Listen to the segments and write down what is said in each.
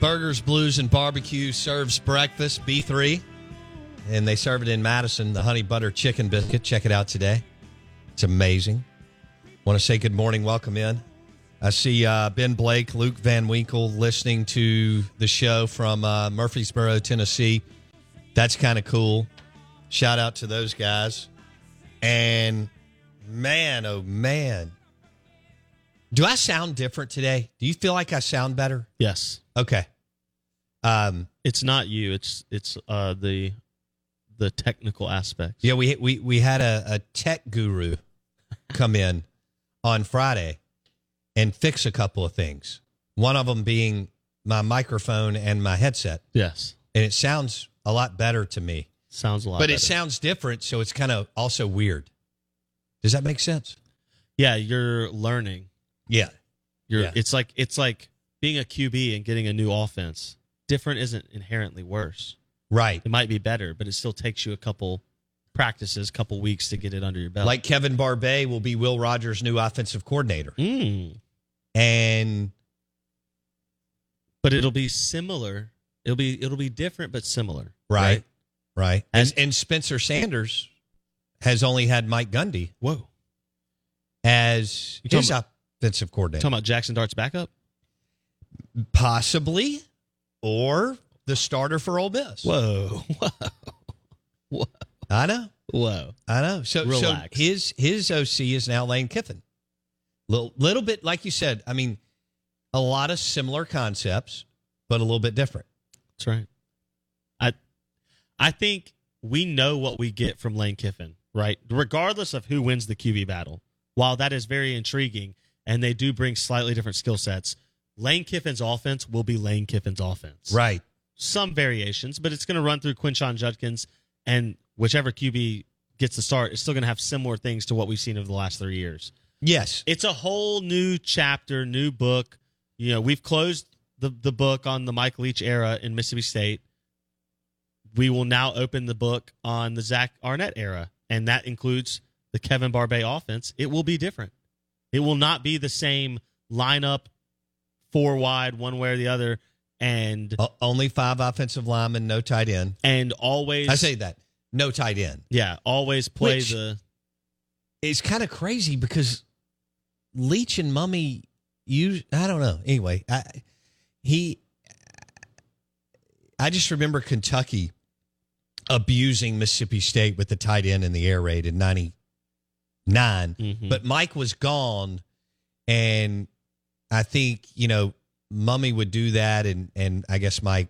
Burgers, Blues, and Barbecue serves breakfast, B3. And they serve it in Madison, the honey butter chicken biscuit. Check it out today. It's amazing. Want to say good morning, welcome in. I see uh, Ben Blake, Luke Van Winkle listening to the show from uh, Murfreesboro, Tennessee. That's kind of cool. Shout out to those guys. And man, oh man. Do I sound different today? Do you feel like I sound better? Yes. Okay. Um, It's not you. It's it's uh the the technical aspects. yeah, we we we had a, a tech guru come in on Friday and fix a couple of things. One of them being my microphone and my headset, Yes. and it sounds a lot better to me. Sounds a lot. but better. it sounds different, so it's kind of also weird. Does that make sense? yeah. You're learning. Yeah. You're. Yeah. It's like it's like being a QB and getting a new offense. Different isn't inherently worse. Right. It might be better, but it still takes you a couple practices, couple weeks to get it under your belt. Like Kevin Barbay will be Will Rogers' new offensive coordinator. Mm. And but it'll be similar. It'll be it'll be different but similar. right, right. And, And- and Spencer Sanders has only had Mike Gundy Whoa. as his about- offensive coordinator. Talking about Jackson Dart's backup. Possibly, or the starter for Ole Miss. Whoa. Whoa. Whoa. I know, Whoa. I know. So, so Relax. his his OC is now Lane Kiffin. Little little bit like you said. I mean, a lot of similar concepts, but a little bit different. That's right. I I think we know what we get from Lane Kiffin, right? Regardless of who wins the QB battle. While that is very intriguing and they do bring slightly different skill sets, Lane Kiffin's offense will be Lane Kiffin's offense. Right. Some variations, but it's going to run through Quinshon Judkins and whichever QB gets the start, is still going to have similar things to what we've seen over the last 3 years. Yes. It's a whole new chapter, new book. You know, we've closed the, the book on the Mike Leach era in Mississippi State. We will now open the book on the Zach Arnett era, and that includes the Kevin Barbay offense. It will be different. It will not be the same lineup, four wide, one way or the other, and O- only five offensive linemen, no tight end. and always I say that no tight end. yeah, always play Which- the It's kind of crazy because Leach and Mumme, you I don't know. Anyway, I, he, I just remember Kentucky abusing Mississippi State with the tight end in the air raid in '99, Mhm. but Mike was gone, and I think you know Mumme would do that, and and I guess Mike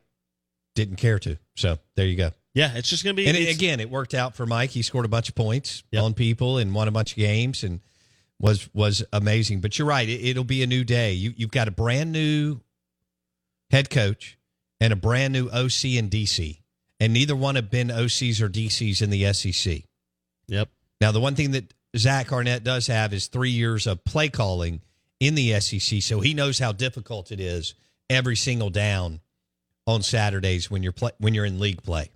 didn't care to. So there you go. Yeah, it's just going to be. And it, again, it worked out for Mike. He scored a bunch of points Yep. on people and won a bunch of games and was was amazing. But you're right; it, it'll be a new day. You you've got a brand new head coach and a brand new OC and DC, and neither one have been OCs or DCs in the SEC. Yep. Now, the one thing that Zach Arnett does have is three years of play calling in the SEC, so he knows how difficult it is every single down on Saturdays when you're play, when you're in league play.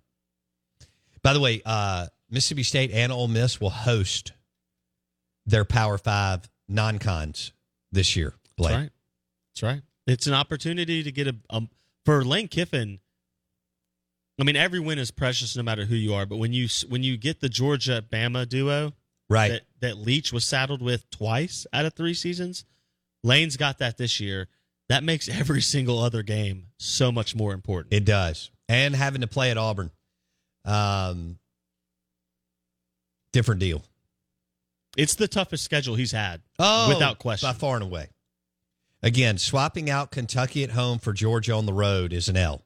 By the way, uh, Mississippi State and Ole Miss will host their Power Five non-cons this year. Blake. That's right. That's right. It's an opportunity to get a um, for Lane Kiffin. I mean, every win is precious, no matter who you are. But when you when you get the Georgia Bama duo, Right. that, that Leach was saddled with twice out of three seasons, Lane's got that this year. That makes every single other game so much more important. It does. And having to play at Auburn. Um different deal. It's the toughest schedule he's had, Oh, without question. By far and away. Again, swapping out Kentucky at home for Georgia on the road is an L.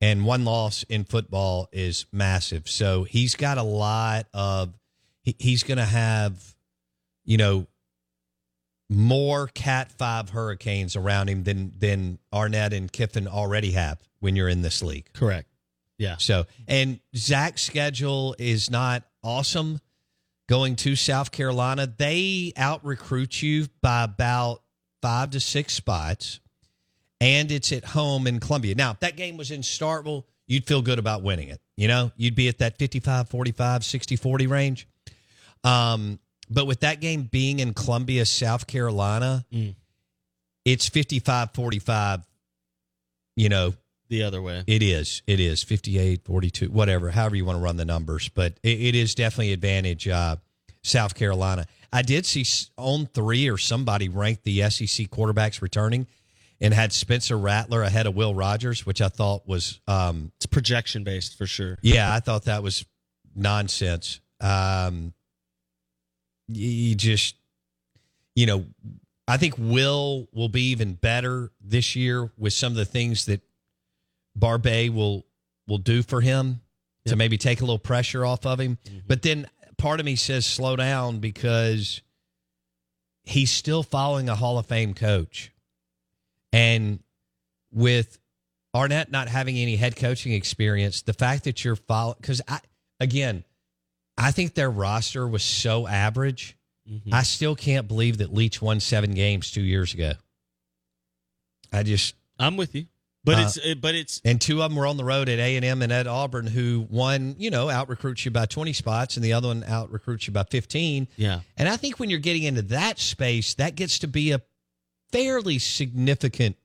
And one loss in football is massive. So he's got a lot of, he, he's going to have, you know, more Cat 5 hurricanes around him than, than Arnett and Kiffin already have when you're in this league. Correct. Yeah. So, and Zach's schedule is not awesome going to South Carolina. They out recruit you by about five to six spots, and it's at home in Columbia. Now, if that game was in Starkville, you'd feel good about winning it. You know, you'd be at that 55 45, 60 40 range. Um, but with that game being in Columbia, South Carolina, Mm. it's 55 45, you know, The other way. it is. It is 58, 42, whatever, however you want to run the numbers. But it, it is definitely advantage uh, South Carolina. I did see On3 or somebody ranked the SEC quarterbacks returning and had Spencer Rattler ahead of Will Rogers, which I thought was, um, It's projection based for sure. yeah, I thought that was nonsense. Um, you just, you know, I think Will will be even better this year with some of the things that Barbay will will do for him to maybe take a little pressure off of him. Mm-hmm. But then part of me says slow down because he's still following a Hall of Fame coach. And with Arnett not having any head coaching experience, the fact that you're following, because I, again, I think their roster was so average. I still can't believe that Leach won seven games two years ago. I just, I'm with you, but Uh, it's it, but it's and two of them were on the road at A and M and at Auburn, who one, you know, out recruits you by twenty spots, and the other one out recruits you by fifteen. yeah. And I think when you're getting into that space, that gets to be a fairly significant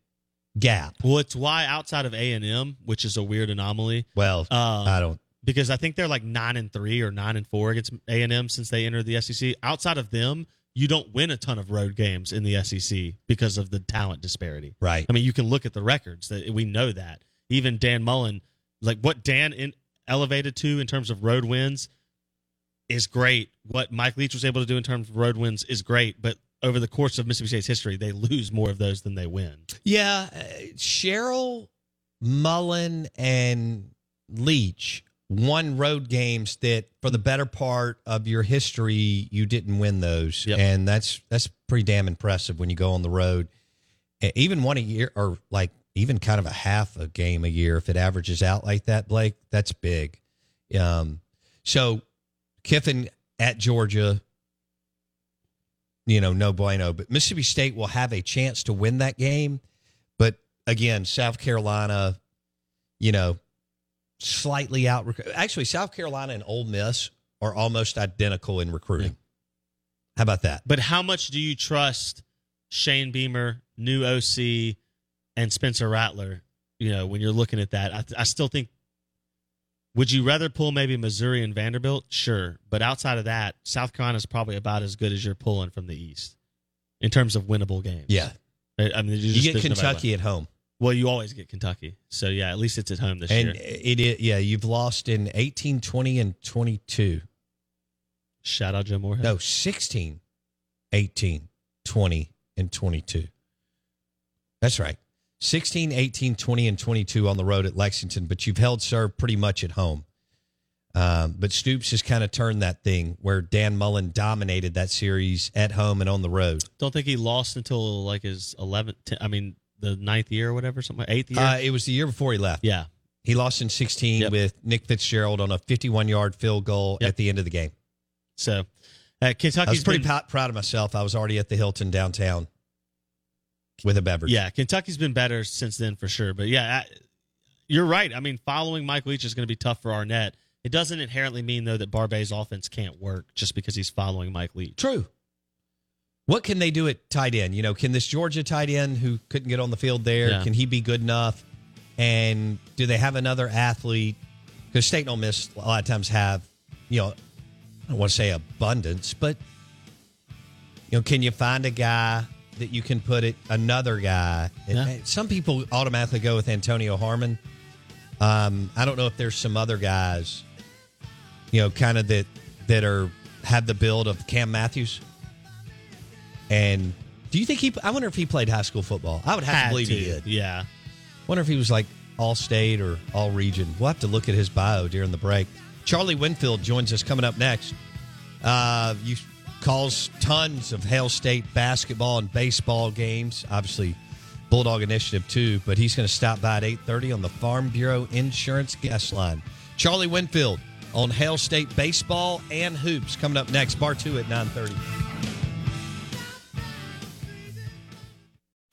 gap. Well, it's why outside of A and M, which is a weird anomaly, Well, um, I don't. Because I think they're like nine and three or nine and four against A and M since they entered the SEC. Outside of them, you don't win a ton of road games in the SEC because of the talent disparity. Right. I mean, you can look at the records that we know that. Even Dan Mullen, like what Dan in, elevated to in terms of road wins, is great. What Mike Leach was able to do in terms of road wins is great. But over the course of Mississippi State's history, they lose more of those than they win. Yeah, uh, Sherrill, Mullen, and Leach won road games that, for the better part of your history, you didn't win those, Yep. and that's that's pretty damn impressive when you go on the road. Even one a year, or like even kind of a half a game a year, if it averages out like that, Blake, that's big. Um, so Kiffin at Georgia, you know, no bueno. But Mississippi State will have a chance to win that game. But again, South Carolina, you know, slightly out. Actually, South Carolina and Ole Miss are almost identical in recruiting. Hmm. How about that? But how much do you trust Shane Beamer, new OC, and Spencer Rattler? You know, when you're looking at that, I, I still think. Would you rather pull maybe Missouri and Vanderbilt? Sure, but outside of that, South Carolina is probably about as good as you're pulling from the East. in terms of winnable games. Yeah. I mean, there's You get. Kentucky at home. Well, you always get Kentucky. So yeah, at least it's at home this And year. it, it yeah, you've lost in 18, 20, and 22. Shout out Joe Moorhead. No, 16, 18, 20, and 22. That's right. 16, 18, 20, and 22 on the road at Lexington, but you've held serve pretty much at home. Um, but Stoops has kind of turned that thing where Dan Mullen dominated that series at home and on the road. Don't think he lost until like his 11th. ten- I mean, the ninth year or whatever, something like eighth year. Uh, it was the year before he left. yeah. He lost in 16 Yep. with Nick Fitzgerald on a 51 yard field goal Yep. at the end of the game. So uh, Kentucky's I was pretty been, pr- proud of myself. I was already at the Hilton downtown with a beverage. Yeah, Kentucky's been better since then for sure. But yeah, I, you're right. I mean, following Mike Leach is going to be tough for Arnett. It doesn't inherently mean though that Barbay's offense can't work just because he's following Mike Leach. True. What can they do at tight end? You know, can this Georgia tight end who couldn't get on the field there, Yeah. can he be good enough? And do they have another athlete? Because State and Ole Miss a lot of times have, you know, I don't want to say abundance, but you know, can you find a guy that you can put it another guy? Yeah. Some people automatically go with Antonio Harmon. Um, I don't know if there's some other guys, you know, kind of that that are have the build of Cam Matthews. And do you think he? I wonder if he played high school football. I would have Had to believe he did. Yeah. Wonder if he was like all state or all region. We'll have to look at his bio during the break. Charlie Winfield joins us coming up next. Uh, you calls tons of Hail State basketball and baseball games. Obviously, Bulldog Initiative too. But he's going to stop by at eight thirty on the Farm Bureau Insurance guest line. Charlie Winfield on Hail State baseball and hoops coming up next. Bar two at nine thirty.